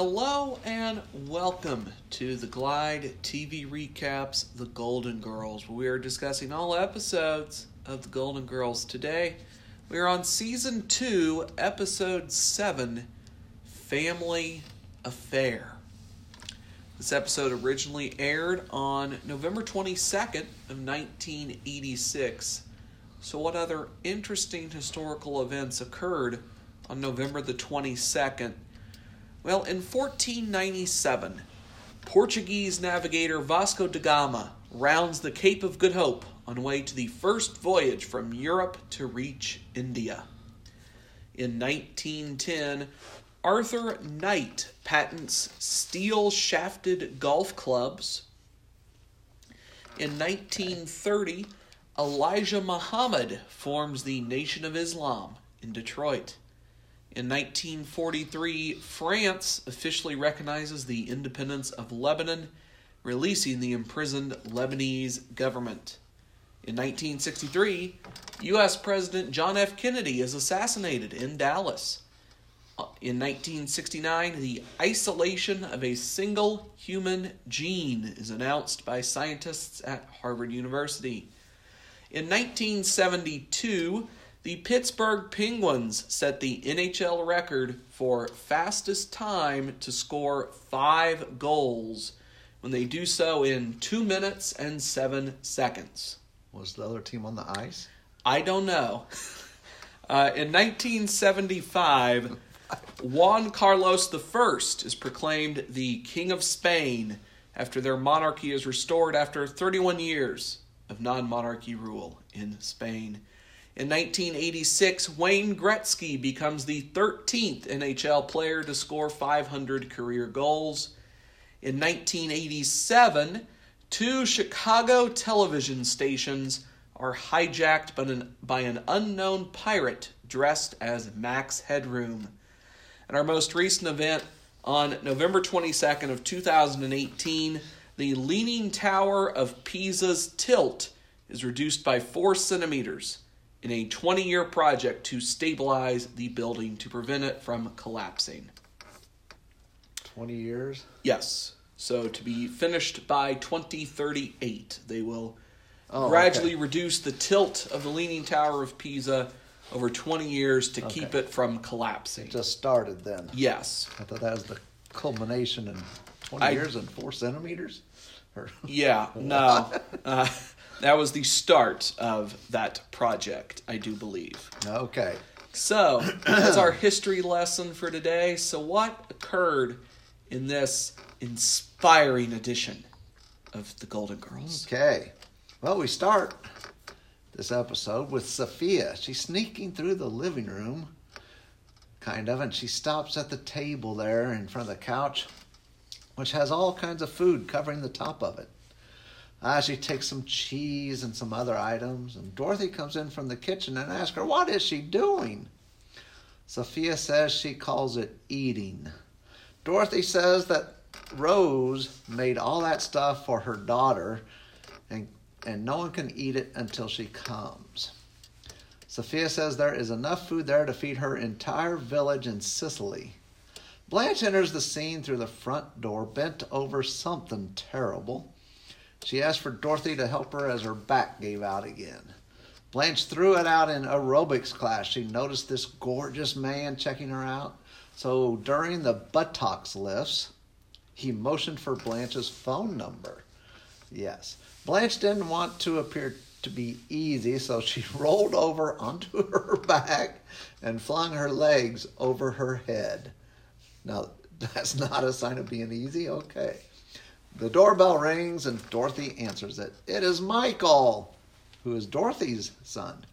Hello and welcome to the Glide TV recaps The Golden Girls. We are discussing all episodes of The Golden Girls today. We are on season 2, episode 7, Family Affair. This episode originally aired on November 22nd of 1986. So what other interesting historical events occurred on November the 22nd? Well, in 1497, Portuguese navigator Vasco da Gama rounds the Cape of Good Hope on way to the first voyage from Europe to reach India. In 1910, Arthur Knight patents steel shafted golf clubs. In 1930, Elijah Muhammad forms the Nation of Islam in Detroit. In 1943, France officially recognizes the independence of Lebanon, releasing the imprisoned Lebanese government. In 1963, U.S. President John F. Kennedy is assassinated in Dallas. In 1969, the isolation of a single human gene is announced by scientists at Harvard University. In 1972, the Pittsburgh Penguins set the NHL record for fastest time to score five goals when they do so in two minutes and seven seconds. Was the other team on the ice? I don't know. Uh, in 1975, Juan Carlos I is proclaimed the King of Spain after their monarchy is restored after 31 years of non monarchy rule in Spain. In 1986, Wayne Gretzky becomes the 13th NHL player to score 500 career goals. In 1987, two Chicago television stations are hijacked by an, by an unknown pirate dressed as Max Headroom. And our most recent event on November 22nd of 2018, the Leaning Tower of Pisa's tilt is reduced by 4 centimeters in a 20 year project to stabilize the building to prevent it from collapsing. 20 years? Yes. So to be finished by 2038, they will Oh, gradually okay. reduce the tilt of the Leaning Tower of Pisa over 20 years to keep it from collapsing. It just started then. yes. I thought that was the culmination in 20 I- years and 4 centimeters? Or, Yeah, no. Uh, that was the start of that project, I do believe. okay. So, that's our history lesson for today. So, what occurred in this inspiring edition of The Golden Girls? Okay. Well, we start this episode with Sophia. She's sneaking through the living room, kind of, and she stops at the table there in front of the couch, which has all kinds of food covering the top of it. Ah, she takes some cheese and some other items, and Dorothy comes in from the kitchen and asks her, What is she doing? Sophia says she calls it eating. Dorothy says that Rose made all that stuff for her daughter, and, and no one can eat it until she comes. Sophia says there is enough food there to feed her entire village in Sicily. Blanche enters the scene through the front door, bent over something terrible. She asked for Dorothy to help her as her back gave out again. Blanche threw it out in aerobics class. She noticed this gorgeous man checking her out. So during the buttocks lifts, he motioned for Blanche's phone number. Yes. Blanche didn't want to appear to be easy, so she rolled over onto her back and flung her legs over her head. Now, that's not a sign of being easy. Okay. The doorbell rings and Dorothy answers it. It is Michael, who is Dorothy's son.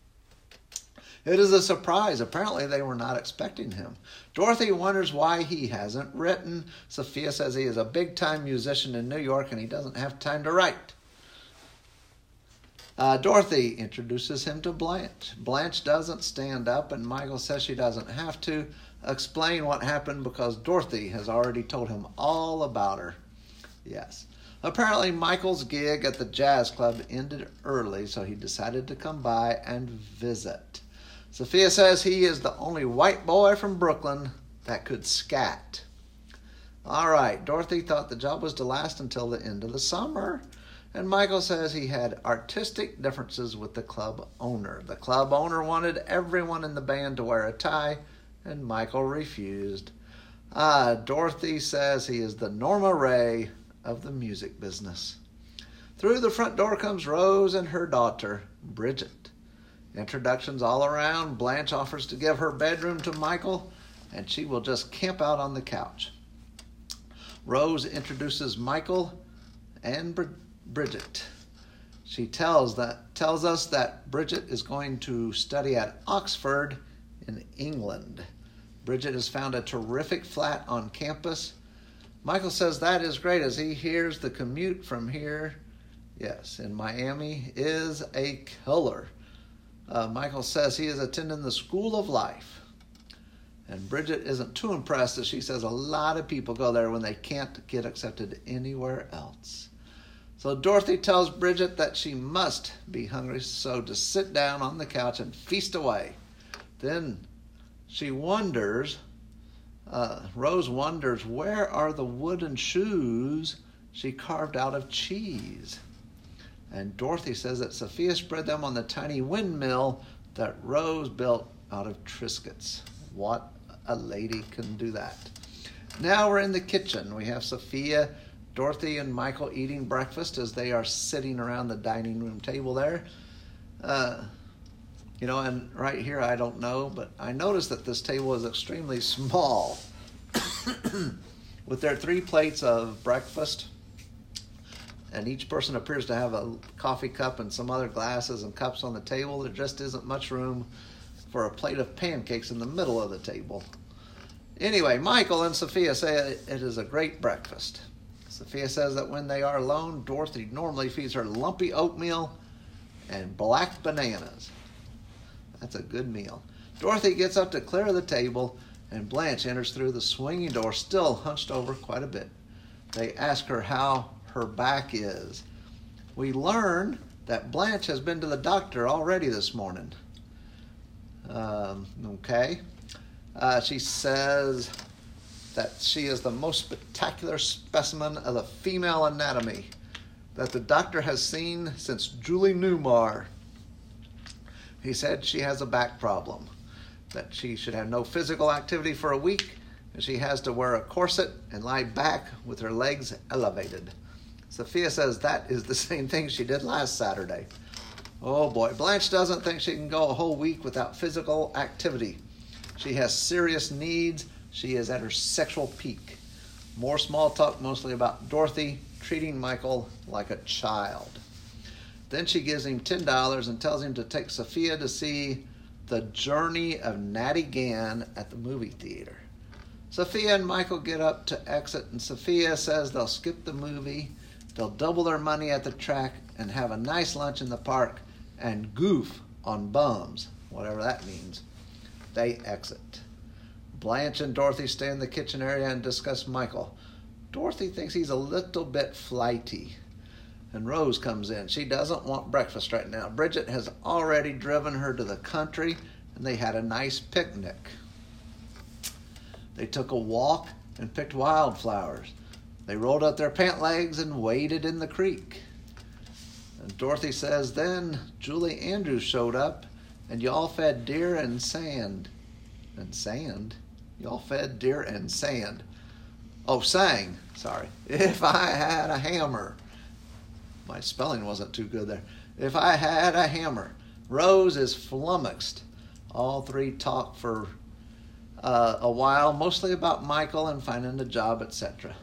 It is a surprise. Apparently, they were not expecting him. Dorothy wonders why he hasn't written. Sophia says he is a big time musician in New York and he doesn't have time to write. Uh, Dorothy introduces him to Blanche. Blanche doesn't stand up, and Michael says she doesn't have to explain what happened because Dorothy has already told him all about her. Yes. Apparently, Michael's gig at the jazz club ended early, so he decided to come by and visit. Sophia says he is the only white boy from Brooklyn that could scat. All right, Dorothy thought the job was to last until the end of the summer. And Michael says he had artistic differences with the club owner. The club owner wanted everyone in the band to wear a tie, and Michael refused. Ah, Dorothy says he is the Norma Rae of the music business. Through the front door comes Rose and her daughter, Bridget. Introductions all around. Blanche offers to give her bedroom to Michael, and she will just camp out on the couch. Rose introduces Michael and Bridget. She tells that tells us that Bridget is going to study at Oxford in England. Bridget has found a terrific flat on campus. Michael says that is great as he hears the commute from here, yes, in Miami is a killer. Uh, Michael says he is attending the School of Life. And Bridget isn't too impressed as she says a lot of people go there when they can't get accepted anywhere else. So Dorothy tells Bridget that she must be hungry, so to sit down on the couch and feast away. Then she wonders, uh, Rose wonders, where are the wooden shoes she carved out of cheese? And Dorothy says that Sophia spread them on the tiny windmill that Rose built out of Triscuits. What a lady can do that. Now we're in the kitchen. We have Sophia, Dorothy, and Michael eating breakfast as they are sitting around the dining room table there. Uh, you know, and right here, I don't know, but I noticed that this table is extremely small. With their three plates of breakfast, and each person appears to have a coffee cup and some other glasses and cups on the table, there just isn't much room for a plate of pancakes in the middle of the table. Anyway, Michael and Sophia say it is a great breakfast. Sophia says that when they are alone, Dorothy normally feeds her lumpy oatmeal and black bananas. That's a good meal. Dorothy gets up to clear the table, and Blanche enters through the swinging door, still hunched over quite a bit. They ask her how her back is. We learn that Blanche has been to the doctor already this morning. Um, okay. Uh, she says that she is the most spectacular specimen of the female anatomy that the doctor has seen since Julie Newmar. He said she has a back problem, that she should have no physical activity for a week, and she has to wear a corset and lie back with her legs elevated. Sophia says that is the same thing she did last Saturday. Oh boy, Blanche doesn't think she can go a whole week without physical activity. She has serious needs. She is at her sexual peak. More small talk, mostly about Dorothy treating Michael like a child. Then she gives him $10 and tells him to take Sophia to see The Journey of Natty Gann at the movie theater. Sophia and Michael get up to exit, and Sophia says they'll skip the movie, they'll double their money at the track, and have a nice lunch in the park and goof on bums, whatever that means. They exit. Blanche and Dorothy stay in the kitchen area and discuss Michael. Dorothy thinks he's a little bit flighty. And Rose comes in. She doesn't want breakfast right now. Bridget has already driven her to the country and they had a nice picnic. They took a walk and picked wildflowers. They rolled up their pant legs and waded in the creek. And Dorothy says, Then Julie Andrews showed up, and y'all fed deer and sand. And sand? Y'all fed deer and sand. Oh, sang. Sorry. If I had a hammer. My spelling wasn't too good there. If I had a hammer. Rose is flummoxed. All three talk for uh, a while, mostly about Michael and finding a job, etc.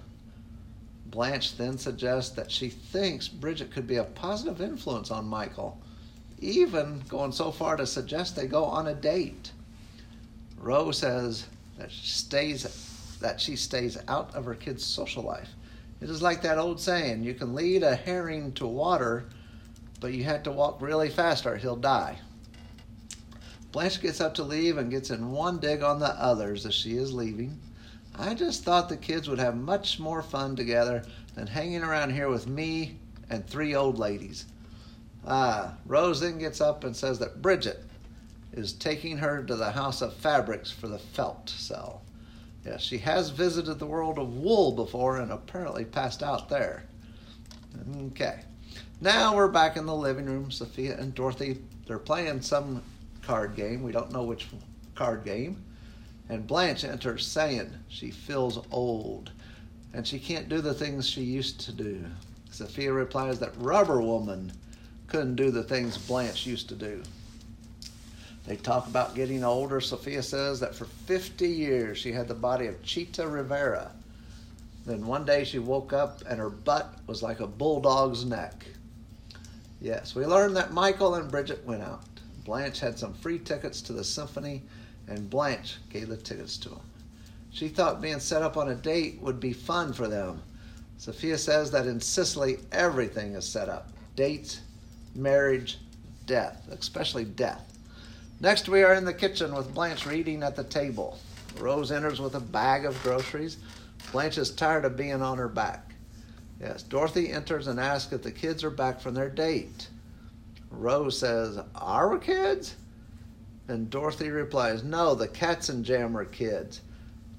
Blanche then suggests that she thinks Bridget could be a positive influence on Michael, even going so far to suggest they go on a date. Rose says that she stays that she stays out of her kid's social life. It is like that old saying, you can lead a herring to water, but you have to walk really fast or he'll die. Blanche gets up to leave and gets in one dig on the others as she is leaving. I just thought the kids would have much more fun together than hanging around here with me and three old ladies. Ah, Rose then gets up and says that Bridget is taking her to the House of Fabrics for the felt cell. Yes, she has visited the world of wool before and apparently passed out there. Okay. Now we're back in the living room. Sophia and Dorothy, they're playing some card game. We don't know which card game. And Blanche enters saying she feels old and she can't do the things she used to do. Sophia replies that Rubber Woman couldn't do the things Blanche used to do. They talk about getting older. Sophia says that for 50 years she had the body of Chita Rivera. Then one day she woke up and her butt was like a bulldog's neck. Yes, we learned that Michael and Bridget went out. Blanche had some free tickets to the symphony, and Blanche gave the tickets to him. She thought being set up on a date would be fun for them. Sophia says that in Sicily, everything is set up dates, marriage, death, especially death. Next, we are in the kitchen with Blanche reading at the table. Rose enters with a bag of groceries. Blanche is tired of being on her back. Yes, Dorothy enters and asks if the kids are back from their date. Rose says, Our kids? And Dorothy replies, No, the Katzenjammer kids.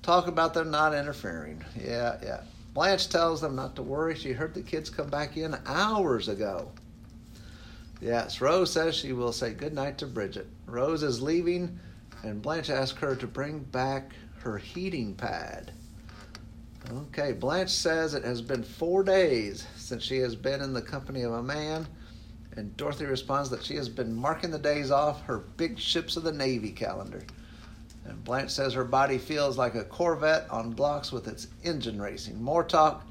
Talk about them not interfering. Yeah, yeah. Blanche tells them not to worry. She heard the kids come back in hours ago. Yes, Rose says she will say goodnight to Bridget. Rose is leaving, and Blanche asks her to bring back her heating pad. Okay, Blanche says it has been four days since she has been in the company of a man, and Dorothy responds that she has been marking the days off her big ships of the Navy calendar. And Blanche says her body feels like a Corvette on blocks with its engine racing. More talk,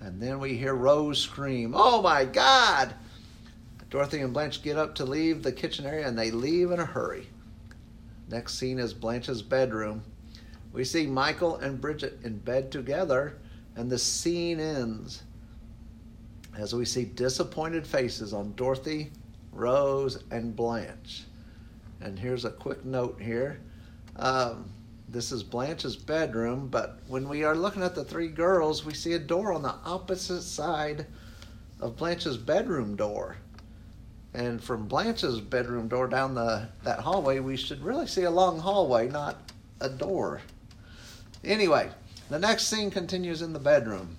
and then we hear Rose scream, Oh my God! Dorothy and Blanche get up to leave the kitchen area and they leave in a hurry. Next scene is Blanche's bedroom. We see Michael and Bridget in bed together, and the scene ends as we see disappointed faces on Dorothy, Rose, and Blanche. And here's a quick note here. Um, this is Blanche's bedroom, but when we are looking at the three girls, we see a door on the opposite side of Blanche's bedroom door. And from Blanche's bedroom door down the that hallway, we should really see a long hallway, not a door. Anyway, the next scene continues in the bedroom.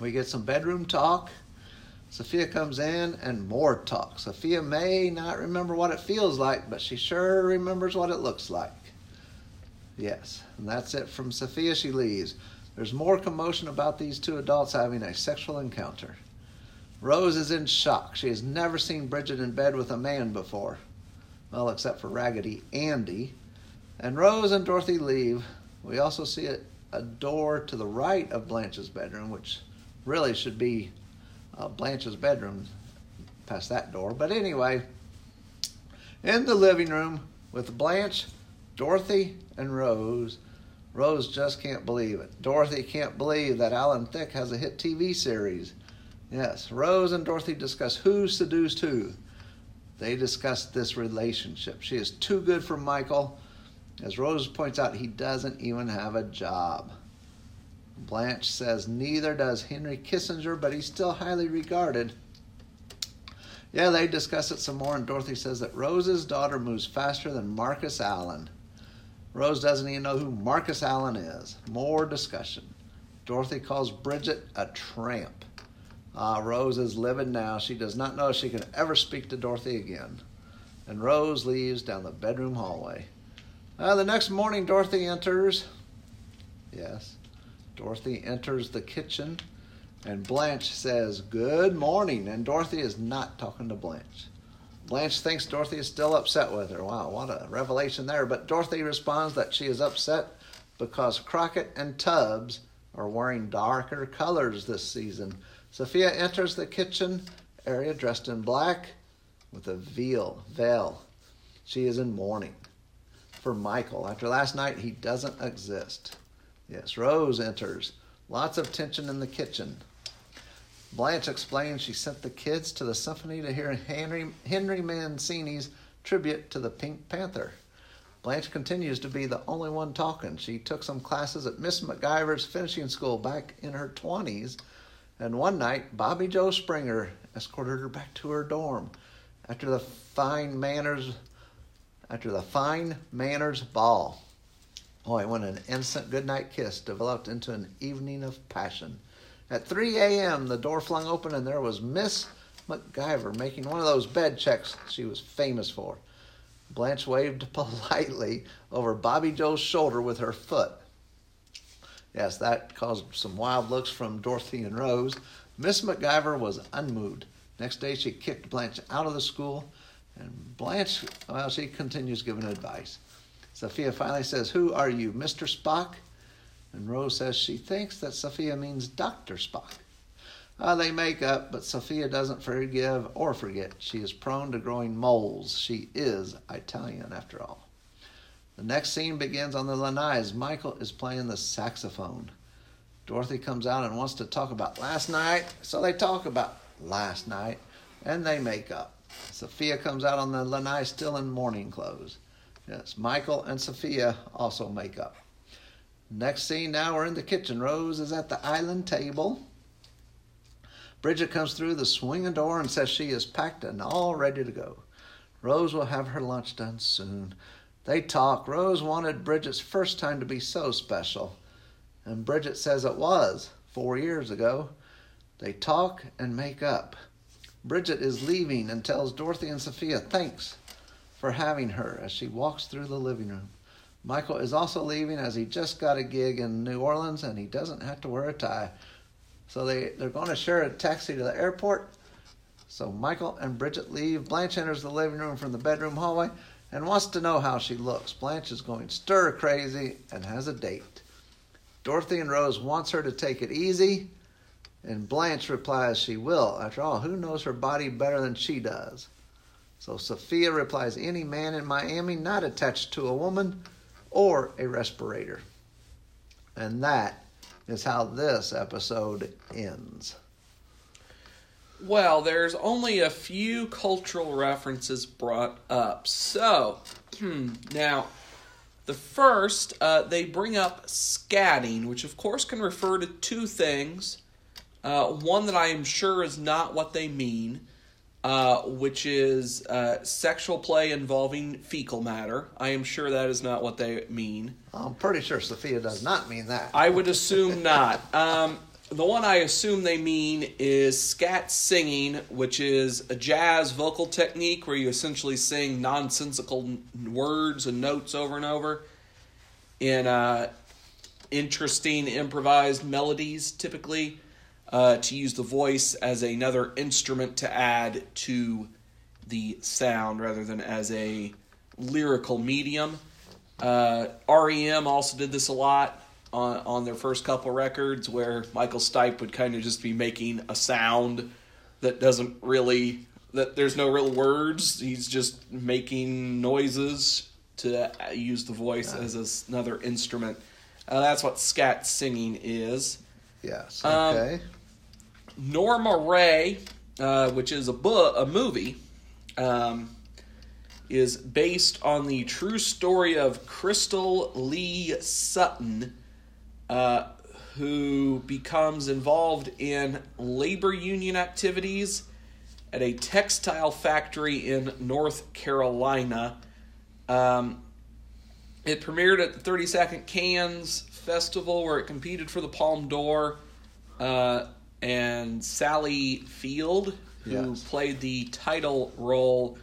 We get some bedroom talk. Sophia comes in and more talk. Sophia may not remember what it feels like, but she sure remembers what it looks like. Yes, and that's it from Sophia. She leaves. There's more commotion about these two adults having a sexual encounter. Rose is in shock. She has never seen Bridget in bed with a man before. Well, except for Raggedy Andy. And Rose and Dorothy leave. We also see a, a door to the right of Blanche's bedroom, which really should be uh, Blanche's bedroom past that door. But anyway, in the living room with Blanche, Dorothy, and Rose, Rose just can't believe it. Dorothy can't believe that Alan Thicke has a hit TV series. Yes, Rose and Dorothy discuss who seduced who. They discuss this relationship. She is too good for Michael. As Rose points out, he doesn't even have a job. Blanche says neither does Henry Kissinger, but he's still highly regarded. Yeah, they discuss it some more, and Dorothy says that Rose's daughter moves faster than Marcus Allen. Rose doesn't even know who Marcus Allen is. More discussion. Dorothy calls Bridget a tramp. Ah, Rose is livid now. She does not know if she can ever speak to Dorothy again. And Rose leaves down the bedroom hallway. Uh, the next morning, Dorothy enters. Yes, Dorothy enters the kitchen, and Blanche says, Good morning. And Dorothy is not talking to Blanche. Blanche thinks Dorothy is still upset with her. Wow, what a revelation there. But Dorothy responds that she is upset because Crockett and Tubbs are wearing darker colors this season. Sophia enters the kitchen area dressed in black with a veil. veil. She is in mourning for Michael. After last night, he doesn't exist. Yes, Rose enters. Lots of tension in the kitchen. Blanche explains she sent the kids to the symphony to hear Henry, Henry Mancini's tribute to the Pink Panther. Blanche continues to be the only one talking. She took some classes at Miss McGiver's finishing school back in her 20s and one night, Bobby Joe Springer escorted her back to her dorm after the fine manners after the fine manners ball. Boy, when an instant goodnight kiss developed into an evening of passion. At 3 a.m., the door flung open and there was Miss MacGyver making one of those bed checks she was famous for. Blanche waved politely over Bobby Joe's shoulder with her foot. Yes, that caused some wild looks from Dorothy and Rose. Miss MacGyver was unmoved. Next day, she kicked Blanche out of the school, and Blanche, well, she continues giving advice. Sophia finally says, Who are you, Mr. Spock? And Rose says she thinks that Sophia means Dr. Spock. Uh, they make up, but Sophia doesn't forgive or forget. She is prone to growing moles. She is Italian, after all. The next scene begins on the lanais. Michael is playing the saxophone. Dorothy comes out and wants to talk about last night, so they talk about last night and they make up. Sophia comes out on the lanai still in mourning clothes. Yes, Michael and Sophia also make up. Next scene, now we're in the kitchen. Rose is at the island table. Bridget comes through the swinging door and says she is packed and all ready to go. Rose will have her lunch done soon. They talk. Rose wanted Bridget's first time to be so special, and Bridget says it was four years ago. They talk and make up. Bridget is leaving and tells Dorothy and Sophia thanks for having her as she walks through the living room. Michael is also leaving as he just got a gig in New Orleans and he doesn't have to wear a tie. So they, they're going to share a taxi to the airport. So Michael and Bridget leave. Blanche enters the living room from the bedroom hallway and wants to know how she looks. Blanche is going stir crazy and has a date. Dorothy and Rose wants her to take it easy, and Blanche replies she will. After all, who knows her body better than she does? So Sophia replies, Any man in Miami not attached to a woman or a respirator. And that is how this episode ends. Well, there's only a few cultural references brought up. So, now, the first, uh, they bring up scatting, which of course can refer to two things. Uh, one that I am sure is not what they mean, uh, which is uh, sexual play involving fecal matter. I am sure that is not what they mean. I'm pretty sure Sophia does not mean that. I would assume not. Um, the one I assume they mean is scat singing, which is a jazz vocal technique where you essentially sing nonsensical words and notes over and over in uh, interesting improvised melodies, typically uh, to use the voice as another instrument to add to the sound rather than as a lyrical medium. Uh, REM also did this a lot on, on their first couple records, where Michael Stipe would kind of just be making a sound that doesn't really that there's no real words. He's just making noises to use the voice yeah. as another instrument. Uh, that's what scat singing is. Yes. Okay. Um, Norma Rae, uh, which is a book, a movie, um, is based on the true story of Crystal Lee Sutton, uh, who becomes involved in labor union activities at a textile factory in North Carolina. Um, it premiered at the 30 Second Cannes Festival, where it competed for the Palme d'Or. Uh, and Sally Field, who yes. played the title role,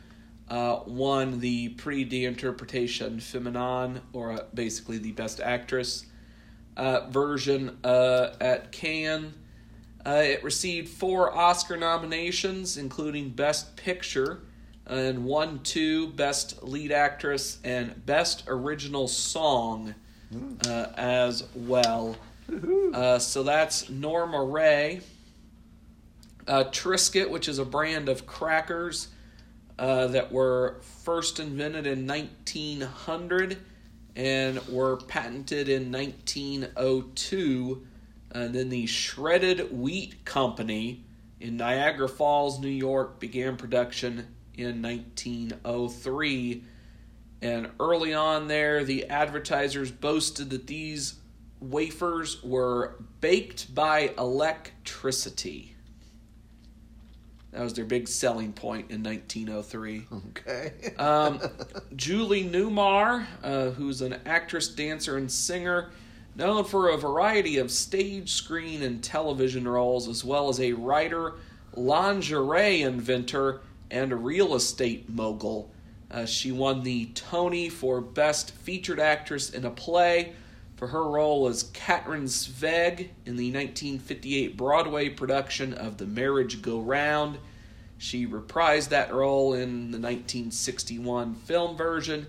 uh, won the Prix d'Interpretation Féminine, or uh, basically the Best Actress uh, version uh, at Cannes. Uh, it received four Oscar nominations, including Best Picture, and one, two, Best Lead Actress, and Best Original Song mm. as well. Uh, so that's Norma Rae. Uh, Triscuit, which is a brand of crackers uh, that were first invented in 1900 and were patented in 1902. And then the Shredded Wheat Company in Niagara Falls, New York, began production in 1903. And early on there, the advertisers boasted that these wafers were baked by electricity. That was their big selling point in 1903. Okay. Um, Julie Newmar, uh, who's an actress, dancer, and singer, known for a variety of stage, screen, and television roles, as well as a writer, lingerie inventor, and a real estate mogul. Uh, she won the Tony for Best Featured Actress in a Play for her role as Katrin Sveg in the 1958 Broadway production of The Marriage Go Round. She reprised that role in the 1961 film version.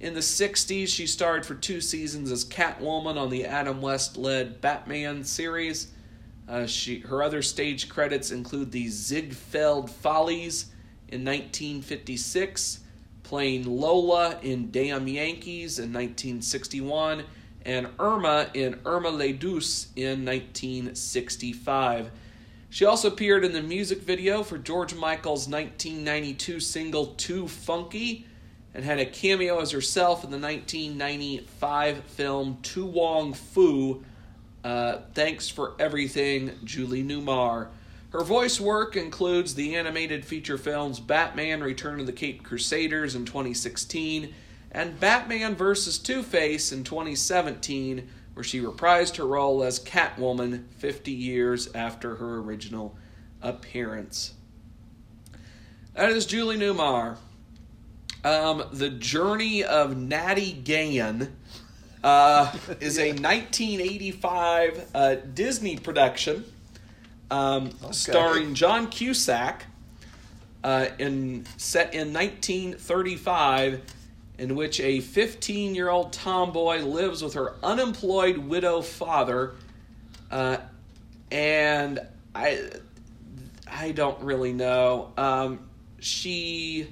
In the 60s, she starred for two seasons as Catwoman on the Adam West led Batman series. Uh, she, her other stage credits include the Ziegfeld Follies in 1956, playing Lola in Damn Yankees in 1961, and Irma in Irma La Douce in 1965. She also appeared in the music video for George Michael's 1992 single Too Funky and had a cameo as herself in the 1995 film To Wong Foo. Uh, thanks for everything, Julie Newmar. Her voice work includes the animated feature films Batman Return of the Caped Crusaders in 2016 and Batman vs. Two Face in 2017, where she reprised her role as Catwoman 50 years after her original appearance. That is Julie Newmar. Um, the Journey of Natty Gann uh, is a 1985 uh, Disney production um, Okay. starring John Cusack uh, in set in 1935 in which a 15 year old tomboy lives with her unemployed widow father uh, and I I don't really know. Um, she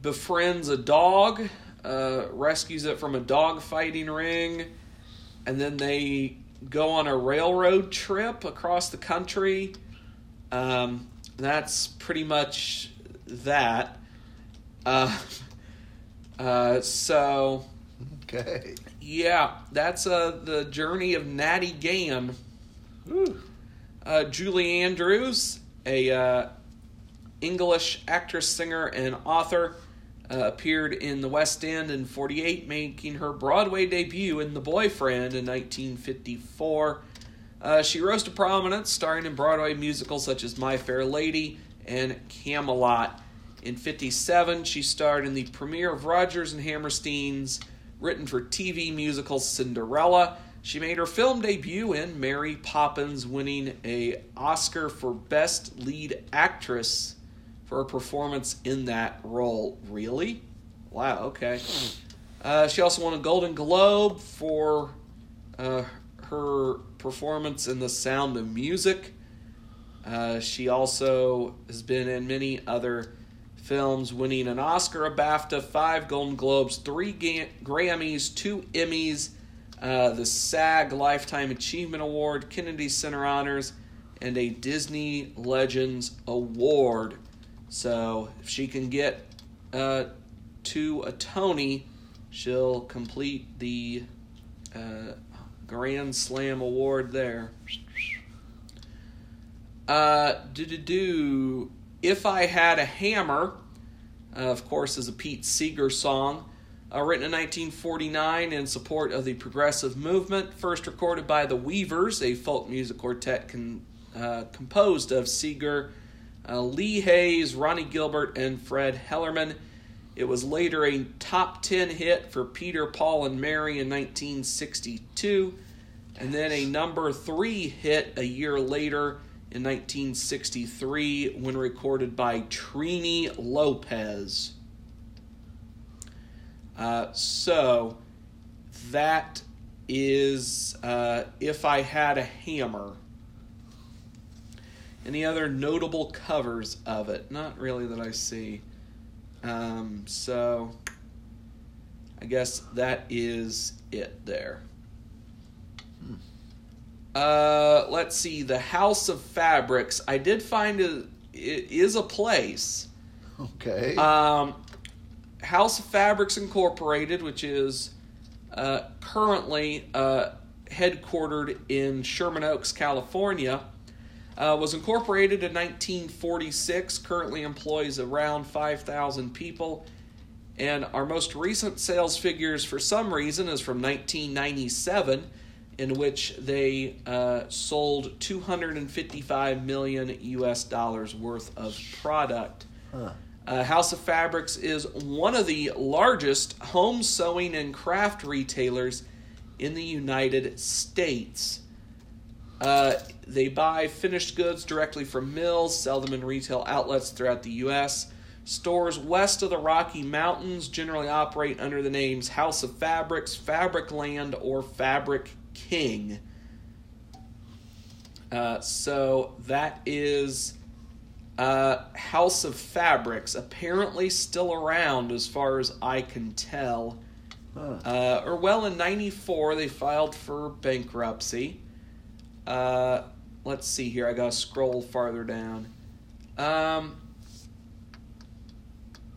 befriends a dog uh, rescues it from a dog fighting ring and then they go on a railroad trip across the country. Um, that's pretty much that uh, uh, so Okay. yeah, that's uh, the journey of Natty Gann. Uh, Julie Andrews, a uh, English actress, singer, and author, uh, appeared in the West End in '48, making her Broadway debut in The Boyfriend in 1954. Uh, she rose to prominence, starring in Broadway musicals such as My Fair Lady and Camelot. In 57, she starred in the premiere of Rodgers and Hammerstein's written for TV musical Cinderella. She made her film debut in Mary Poppins, winning a Oscar for Best Lead Actress for her performance in that role. Really? Wow. Okay. Uh, she also won a Golden Globe for uh, her performance in The Sound of Music. Uh, she also has been in many other films, winning an Oscar, a BAFTA, five Golden Globes, three Grammys, two Emmys, uh, the SAG Lifetime Achievement Award, Kennedy Center Honors, and a Disney Legends Award. So if she can get uh, to a Tony, she'll complete the uh, Grand Slam Award there. Uh, do do do. If I Had a Hammer, uh, of course, is a Pete Seeger song, uh, written in 1949 in support of the progressive movement. First recorded by the Weavers, a folk music quartet con, uh, composed of Seeger, uh, Lee Hays, Ronnie Gilbert, and Fred Hellerman. It was later a top 10 hit for Peter, Paul, and Mary in 1962, and then a number three hit a year later in 1963 when recorded by Trini Lopez. Uh, so that is uh, If I Had a Hammer. Any other notable covers of it? Not really that I see. Um, so I guess that is it there. Uh, let's see. The House of Fabrics. I did find it, it is a place. Okay. Um, House of Fabrics Incorporated, which is uh, currently uh, headquartered in Sherman Oaks, California, Uh, was incorporated in 1946, currently employs around 5,000 people. And our most recent sales figures, for some reason, is from 1997, in which they uh, sold 255 million US dollars worth of product. Huh. Uh, House of Fabrics is one of the largest home sewing and craft retailers in the United States. Uh, they buy finished goods directly from mills, sell them in retail outlets throughout the U.S. Stores west of the Rocky Mountains generally operate under the names House of Fabrics, Fabric Land, or Fabric King. Uh, so that is uh, House of Fabrics, apparently still around as far as I can tell. Huh. Uh, or well, in '94 they filed for bankruptcy. Uh, let's see here. I gotta scroll farther down. Um.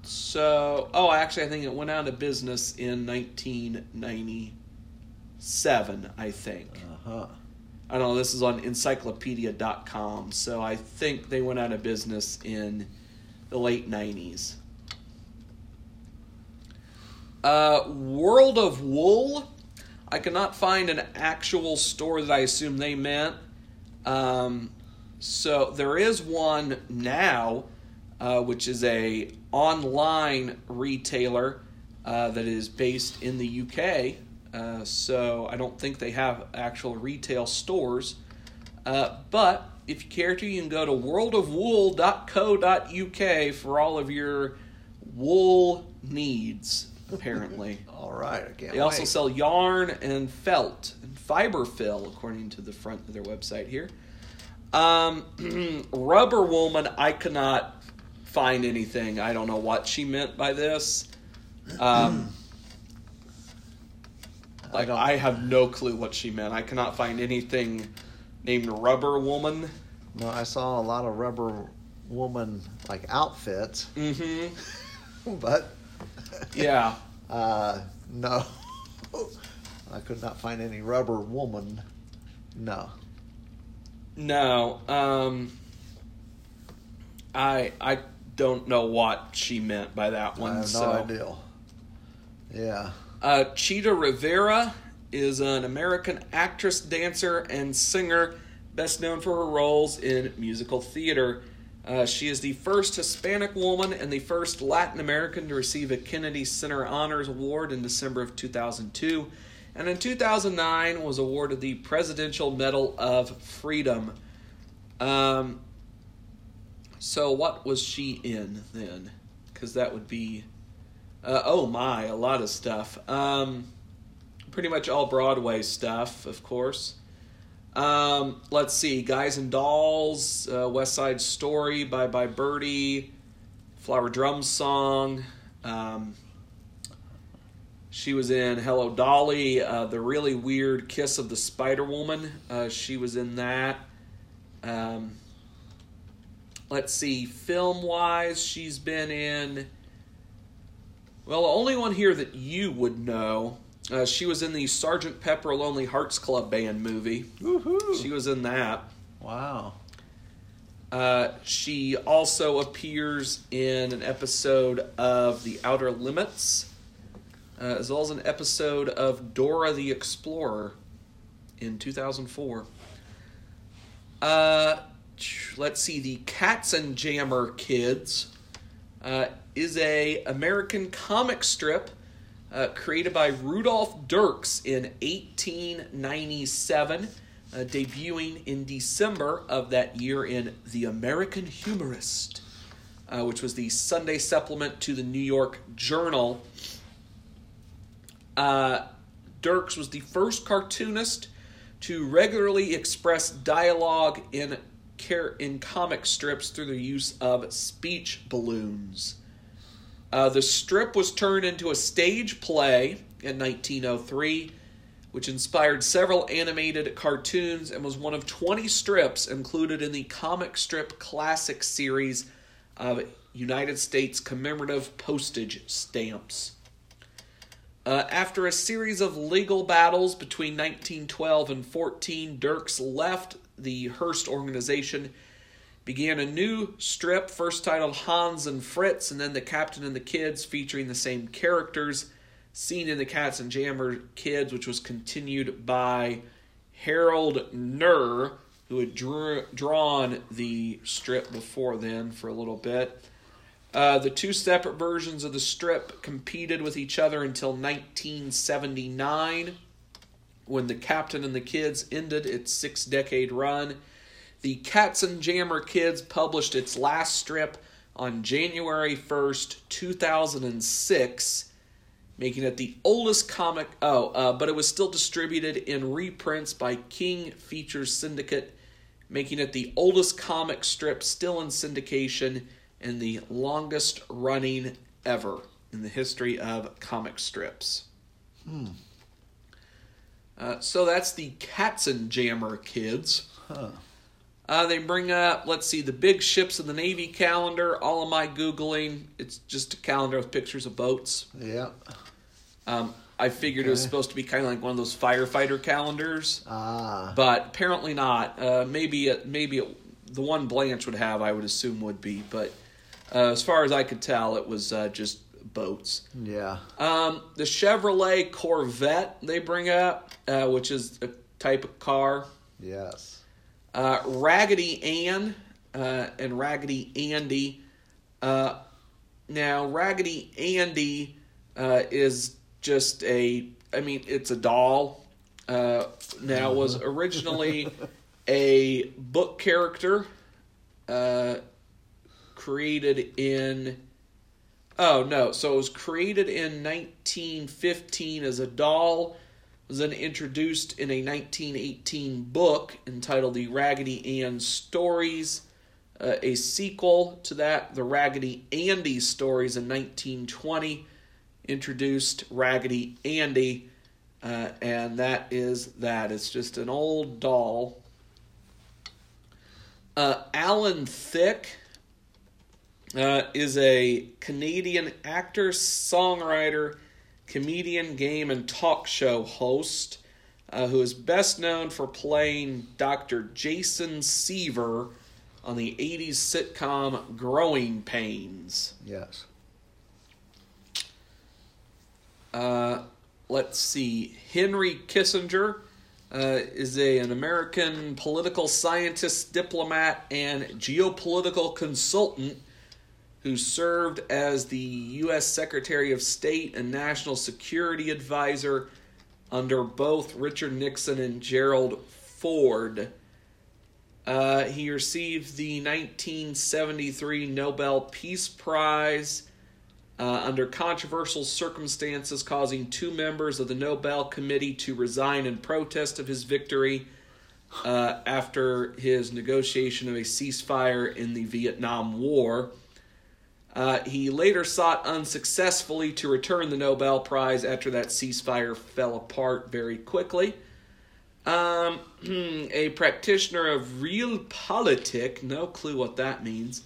So, oh, actually, I think it went out of business in 1997. I think. Uh-huh. I don't know. This is on encyclopedia.com. So I think they went out of business in the late 90s. Uh, World of Wool. I cannot find an actual store that I assume they meant. Um, so there is one now, uh, which is a online retailer uh, that is based in the UK. Uh, so I don't think they have actual retail stores. Uh, but if you care to, you can go to worldofwool.co.uk for all of your wool needs, apparently. All right. I can't They also wait. sell yarn and felt and fiber fill, according to the front of their website here. Um, Rubber Woman, I cannot find anything. I don't know what she meant by this. Um, like don't- I have no clue what she meant. I cannot find anything named Rubber Woman. No, I saw a lot of rubber woman like outfits, Mm-hmm. but Yeah. uh, no, I could not find any rubber woman. No. No. Um. I I don't know what she meant by that one. I have no so. idea. Yeah. Uh, Chita Rivera is an American actress, dancer, and singer, best known for her roles in musical theater. Uh, she is the first Hispanic woman and the first Latin American to receive a Kennedy Center Honors Award in December of 2002, and in 2009 was awarded the Presidential Medal of Freedom. Um, so, what was she in then? Because that would be uh, oh my, a lot of stuff. Um, pretty much all Broadway stuff, of course. Um, let's see, Guys and Dolls, uh, West Side Story Bye Bye Birdie, Flower Drum Song. Um, she was in Hello Dolly, uh, the really weird Kiss of the Spider Woman. Uh, she was in that. Um, let's see, film wise, she's been in. Well, the only one here that you would know, uh, she was in the Sergeant Pepper Lonely Hearts Club Band movie. Woohoo! She was in that. wow. Uh, she also appears in an episode of The Outer Limits, uh, as well as an episode of Dora the Explorer in 2004. Uh, let's see, the Katzenjammer Kids uh, is a American comic strip uh, created by Rudolph Dirks in 1897, uh, debuting in December of that year in The American Humorist, uh, which was the Sunday supplement to the New York Journal. Uh, Dirks was the first cartoonist to regularly express dialogue in car- in comic strips through the use of speech balloons. Uh, the strip was turned into a stage play in 1903, which inspired several animated cartoons and was one of 20 strips included in the comic strip classic series of United States commemorative postage stamps. Uh, after a series of legal battles between 1912 and 14, Dirks left the Hearst organization, began a new strip, first titled Hans and Fritz, and then The Captain and the Kids, featuring the same characters seen in the Katzenjammer Kids, which was continued by Harold Knerr, who had drew, drawn the strip before then for a little bit. Uh, the two separate versions of the strip competed with each other until 1979, when the Captain and the Kids ended its six decade run. The Katzenjammer Kids published its last strip on January 1st, 2006 making it the oldest comic. Oh, uh, but it was still distributed in reprints by King Features Syndicate, making it the oldest comic strip still in syndication and the longest running ever in the history of comic strips. Hmm. Uh, so that's the Katzenjammer kids. Huh. Uh, they bring up, let's see, the big ships of the Navy calendar. All of my Googling, it's just a calendar with pictures of boats. Yeah. Um, I figured okay. it was supposed to be kind of like one of those firefighter calendars, ah. but apparently not. Uh, maybe it, maybe it, the one Blanche would have, I would assume would be, but uh, as far as I could tell, it was uh, just boats. Yeah. Um, the Chevrolet Corvette they bring up, uh, which is a type of car. Yes. Uh, Raggedy Ann uh, and Raggedy Andy. Uh, now, Raggedy Andy is just a I mean it's a doll. Uh, now was originally a book character uh, created in oh no so it was created in 1915 as a doll was then introduced in a 1918 book entitled the raggedy ann stories uh, a sequel to that the raggedy andy stories in 1920 introduced Raggedy Andy, uh, and that is that. It's just an old doll. Uh, Alan Thicke uh, is a Canadian actor, songwriter, comedian, game, and talk show host uh, who is best known for playing Dr. Jason Seaver on the 80s sitcom Growing Pains. Yes. Uh, let's see. Henry Kissinger uh, is a, an American political scientist, diplomat, and geopolitical consultant who served as the U.S. Secretary of State and National Security Advisor under both Richard Nixon and Gerald Ford. Uh, he received the 1973 Nobel Peace Prize uh, under controversial circumstances, causing two members of the Nobel Committee to resign in protest of his victory uh, after his negotiation of a ceasefire in the Vietnam War. Uh, he later sought unsuccessfully to return the Nobel Prize after that ceasefire fell apart very quickly. Um, a practitioner of real realpolitik, no clue what that means,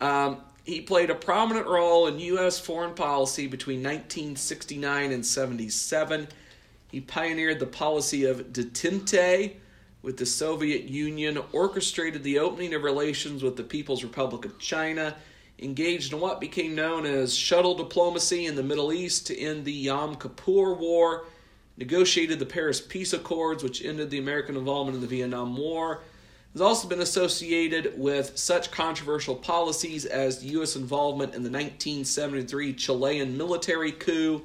um, he played a prominent role in U.S. foreign policy between 1969 and 77. He pioneered the policy of detente with the Soviet Union, orchestrated the opening of relations with the People's Republic of China, engaged in what became known as shuttle diplomacy in the Middle East to end the Yom Kippur War, negotiated the Paris Peace Accords, which ended the American involvement in the Vietnam War, has also been associated with such controversial policies as U.S. involvement in the 1973 Chilean military coup,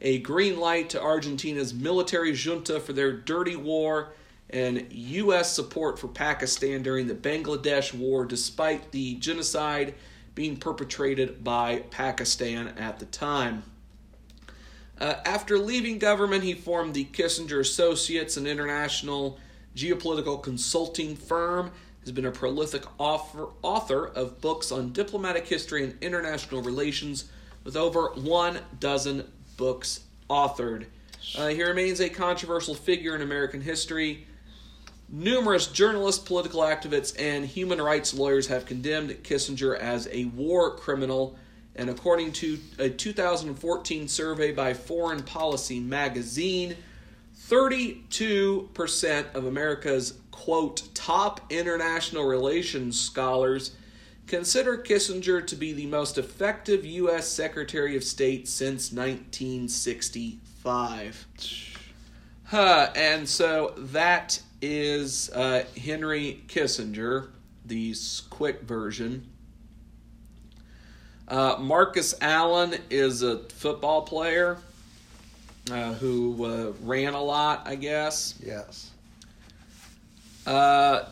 a green light to Argentina's military junta for their dirty war, and U.S. support for Pakistan during the Bangladesh War, despite the genocide being perpetrated by Pakistan at the time. Uh, after leaving government, he formed the Kissinger Associates, an international geopolitical consulting firm, has been a prolific author, author of books on diplomatic history and international relations, with over one dozen books authored. Uh, he remains a controversial figure in American history. Numerous journalists, political activists, and human rights lawyers have condemned Kissinger as a war criminal And according to a 2014 survey by Foreign Policy magazine, 32% of America's quote top international relations scholars consider Kissinger to be the most effective U.S. Secretary of State since 1965. Huh, and so that is uh, Henry Kissinger, the quick version. Uh, Marcus Allen is a football player uh, who uh, ran a lot, I guess. Yes. Uh,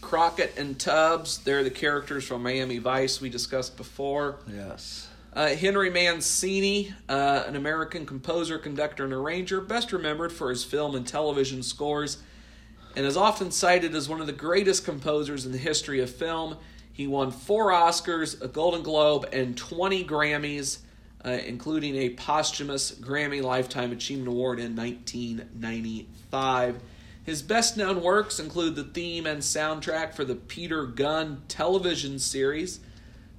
Crockett and Tubbs, they're the characters from Miami Vice we discussed before. Yes. Uh, Henry Mancini, uh, an American composer, conductor, and arranger, best remembered for his film and television scores, and is often cited as one of the greatest composers in the history of film. He won four Oscars, a Golden Globe, and 20 Grammys, uh, including a posthumous Grammy Lifetime Achievement Award in 1995. His best known works include the theme and soundtrack for the Peter Gunn television series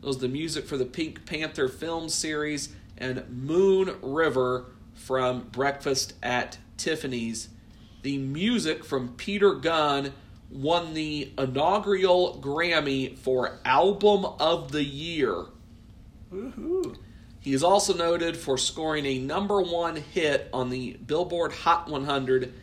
was the music for the Pink Panther film series and Moon River from Breakfast at Tiffany's. The music from Peter Gunn won the inaugural Grammy for Album of the Year. Woohoo. He is also noted for scoring a number one hit on the Billboard Hot 100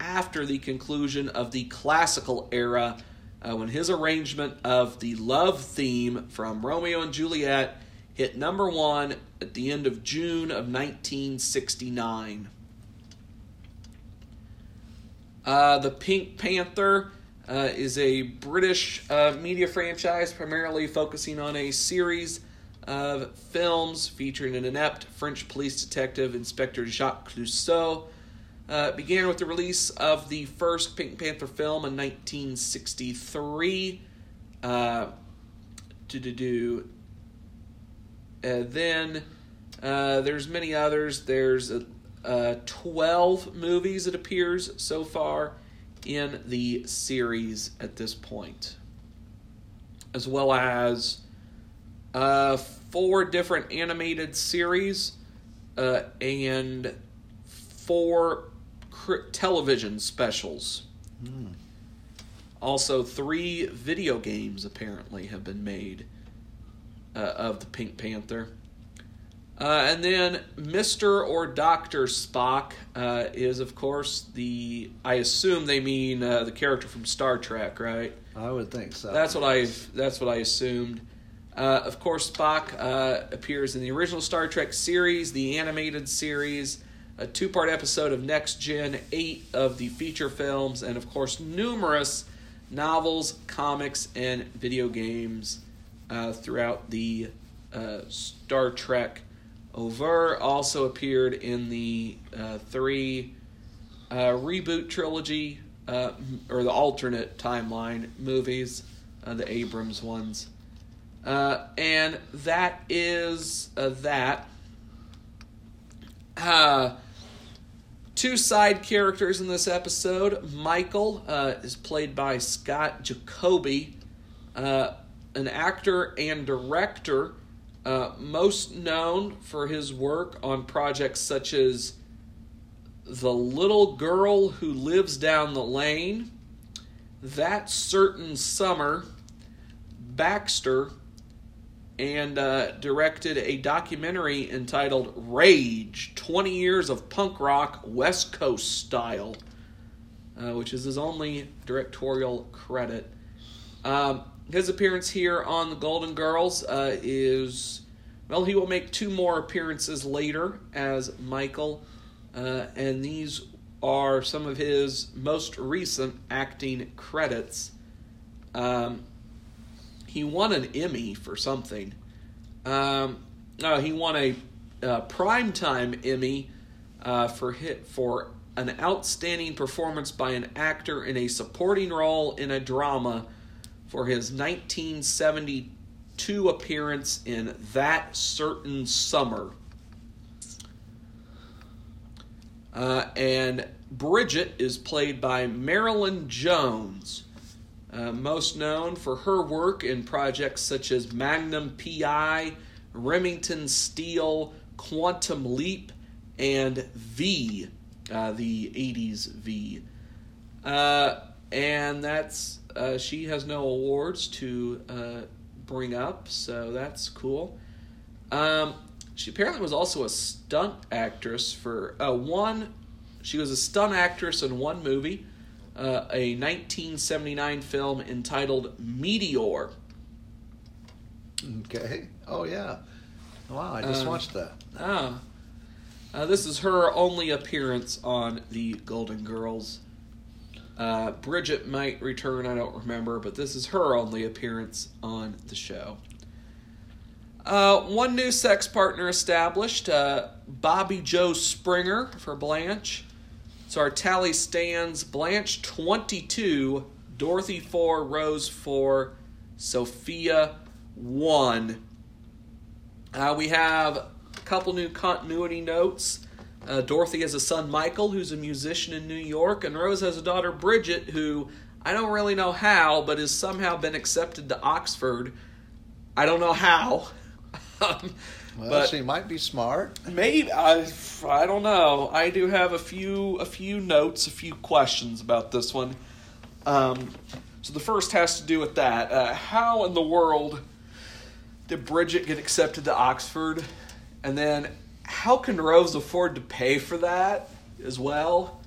after the conclusion of the classical era uh, when his arrangement of the love theme from Romeo and Juliet hit number one at the end of June of 1969. Uh, the Pink Panther uh, is a British uh, media franchise primarily focusing on a series of films featuring an inept French police detective, Inspector Jacques Clouseau. Uh, began with the release of the first Pink Panther film in 1963. Uh. Uh, then uh, there's many others. There's uh, 12 movies it appears so far in the series at this point, as well as uh, four different animated series uh, and four cr- television specials. Also, three video games apparently have been made uh, of the Pink Panther. Uh, and then Mr. or Dr. Spock uh, is, of course, the. I assume they mean uh, the character from Star Trek, right? I would think so. That's what I. That's what I assumed. Uh, of course, Spock uh, appears in the original Star Trek series, the animated series, a two-part episode of Next Gen, eight of the feature films, and of course, numerous novels, comics, and video games uh, throughout the uh, Star Trek. Over also appeared in the uh, three uh, reboot trilogy uh, or the alternate timeline movies, uh, the Abrams ones. Uh, and that is uh, that. Two side characters in this episode. Michael is played by Scott Jacoby, an actor and director, uh, most known for his work on projects such as The Little Girl Who Lives Down the Lane, That Certain Summer, Baxter, and uh, directed a documentary entitled Rage 20 Years of Punk Rock West Coast Style, uh, which is his only directorial credit. Um, his appearance here on The Golden Girls uh, is, well, he will make two more appearances later as Michael, uh, and these are some of his most recent acting credits. Um, he won an Emmy for something. Um, no, he won a uh, primetime Emmy uh, for hit for an outstanding performance by an actor in a supporting role in a drama for his 1972 appearance in That Certain Summer. Uh, and Bridget is played by Marilyn Jones. Uh, most known for her work in projects such as Magnum PI, Remington Steele, Quantum Leap, and V, uh, the 80s V. Uh, and that's, uh, she has no awards to uh, bring up, so that's cool. Um, she apparently was also a stunt actress for uh, one. She was a stunt actress in one movie, uh, a 1979 film entitled Meteor. Okay. Oh yeah. Wow, I just Um, watched that. Ah. Uh, this is her only appearance on the Golden Girls. Uh, Bridget might return, I don't remember, but this is her only appearance on the show. Uh, one new sex partner established uh, Bobby Joe Springer for Blanche. So our tally stands Blanche 22, Dorothy 4, Rose 4, Sophia 1. Uh, we have a couple new continuity notes. Uh, Dorothy has a son, Michael, who's a musician in New York, and Rose has a daughter, Bridget, who I don't really know how, but has somehow been accepted to Oxford. I don't know how. Um, Well, but she might be smart. maybe I, I don't know. I do have a few a few notes, a few questions about this one. Um, so the first has to do with that. Uh, how in the world did Bridget get accepted to Oxford? And then how can Rose afford to pay for that as well?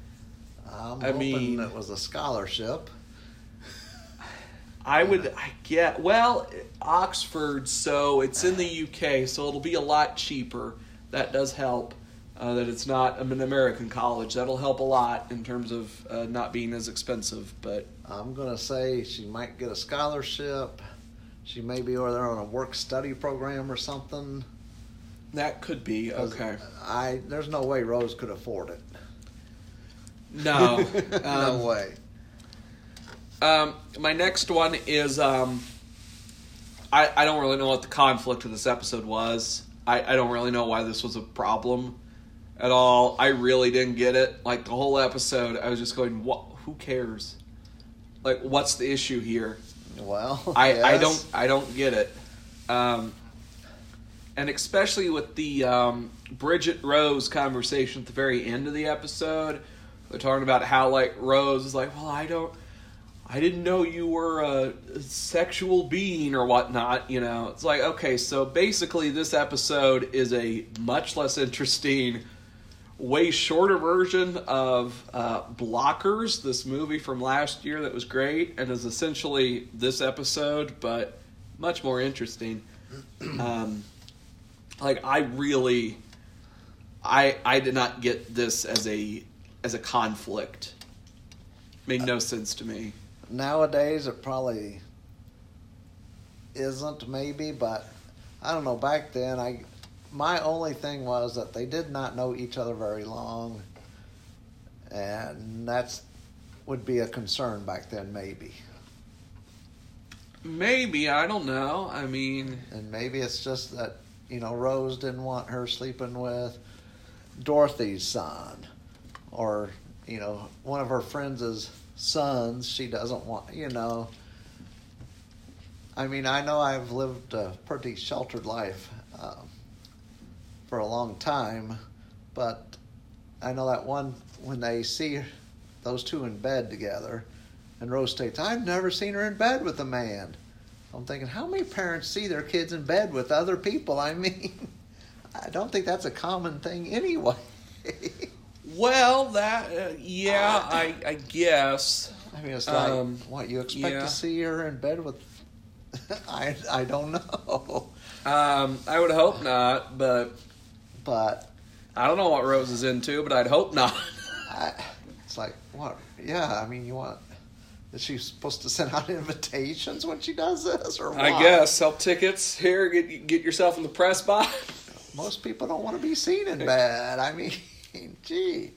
I'm I mean- it was a scholarship. I would I get well Oxford, so it's in the UK, so it'll be a lot cheaper. That does help. Uh, that it's not an American college. That'll help a lot in terms of uh, not being as expensive. But I'm gonna say she might get a scholarship. She may be over there on a work study program or something. That could be okay. I there's no way Rose could afford it. No, no um, way. Um, my next one is um, I I don't really know what the conflict of this episode was. I I don't really know why this was a problem at all. I really didn't get it. Like the whole episode, I was just going, "What? Who cares? Like, what's the issue here?" Well, I I don't I don't get it. Um, and especially with the um, Bridget Rose conversation at the very end of the episode, they're talking about how like Rose is like, well, I don't, I didn't know you were a sexual being or whatnot. You know, it's like okay, so basically this episode is a much less interesting. Way shorter version of uh, Blockers, this movie from last year that was great, and is essentially this episode, but much more interesting. Um, like I really, I I did not get this as a as a conflict. Made no sense to me. Nowadays, it probably isn't, maybe, but I don't know. Back then, I my only thing was that they did not know each other very long, and that's would be a concern back then, maybe. Maybe I don't know. I mean, And maybe it's just that you know Rose didn't want her sleeping with Dorothy's son, or you know one of her friends' sons. She doesn't want you know. I mean, I know I've lived a pretty sheltered life um, for a long time, but I know that one when they see those two in bed together, and Rose states, "I've never seen her in bed with a man." I'm thinking, how many parents see their kids in bed with other people? I mean, I don't think that's a common thing anyway. well, that uh, yeah, I I guess. I mean, it's like, Um, what you expect yeah. to see her in bed with? I I don't know, Um, I would hope not, but but I don't know what Rose is into, but I'd hope not. I, it's like what? Yeah, I mean, you want? Is she supposed to send out invitations when she does this, or what? I guess sell tickets here. Get get yourself in the press box. most people don't want to be seen in bed. I mean, gee,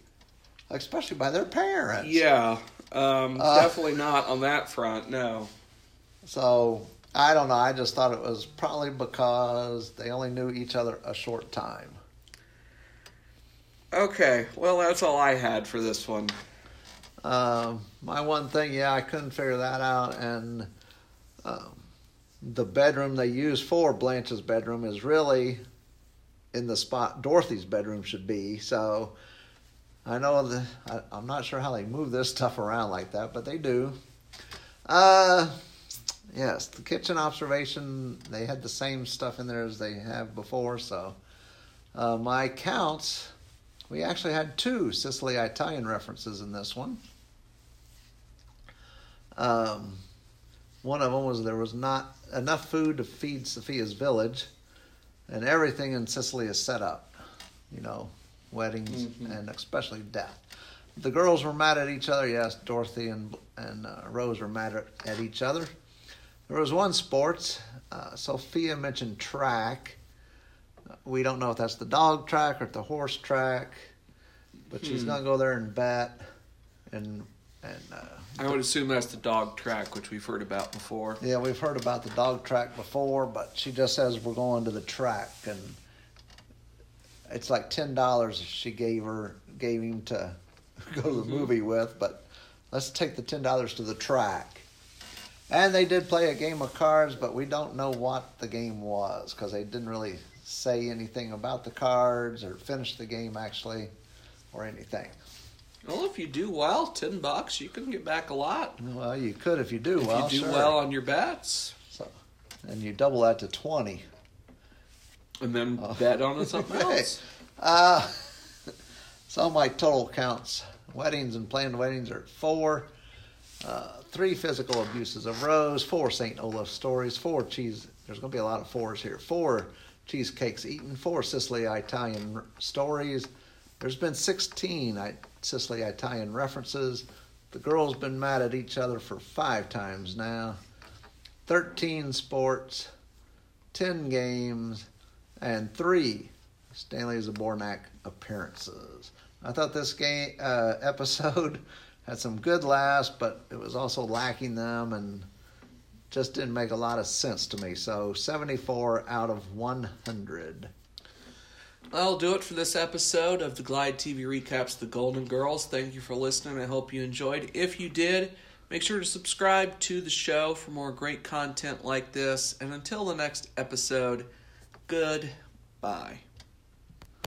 especially by their parents. Yeah, um, Uh. definitely not on that front. No. So I don't know. I just thought it was probably because they only knew each other a short time. Okay, well that's all I had for this one. Um, my one thing, yeah, I couldn't figure that out, and um, the bedroom they use for Blanche's bedroom is really in the spot Dorothy's bedroom should be. So I know the I, I'm not sure how they move this stuff around like that, but they do. Uh, yes, the kitchen observation they had the same stuff in there as they have before. So uh, my counts, we actually had two Sicily Italian references in this one. Um, one of them was there was not enough food to feed Sophia's village, and everything in Sicily is set up. You know, weddings Mhm. and especially death. The girls were mad at each other. Yes, Dorothy and and uh, Rose were mad at, each other. There was one sports. Uh, Sophia mentioned track. We don't know if that's the dog track or the horse track, but she's Hmm. gonna go there and bet. And and uh, I would assume that's the dog track, which we've heard about before. yeah, we've heard about the dog track before, but she just says we're going to the track, and it's like ten dollars she gave her gave him to go to the Mhm. movie with. But let's take the ten dollars to the track. And they did play a game of cards, but we don't know what the game was because they didn't really say anything about the cards or finish the game actually, or anything. Well, if you do well, ten bucks, you can get back a lot. Well, you could if you do if well. you do sure. well on your bets, So, and you double that to twenty. and then Oh. bet on something Okay. else. Uh, so my total counts, weddings and planned weddings are four. Uh, three physical abuses of Rose, four St. Olaf stories, four cheese. There's going to be a lot of fours here. Four cheesecakes eaten, four Sicily Italian r- stories. There's been 16 I- Sicily Italian references. The girls been mad at each other for five times now. 13 sports, 10 games, and three Stanley Zbornak appearances. I thought this game uh, episode had some good laughs, but it was also lacking them and just didn't make a lot of sense to me. So 74 out of 100. That'll do it for this episode of the Glide TV Recaps The Golden Girls. Thank you for listening. I hope you enjoyed. If you did, make sure to subscribe to the show for more great content like this. And until the next episode, goodbye.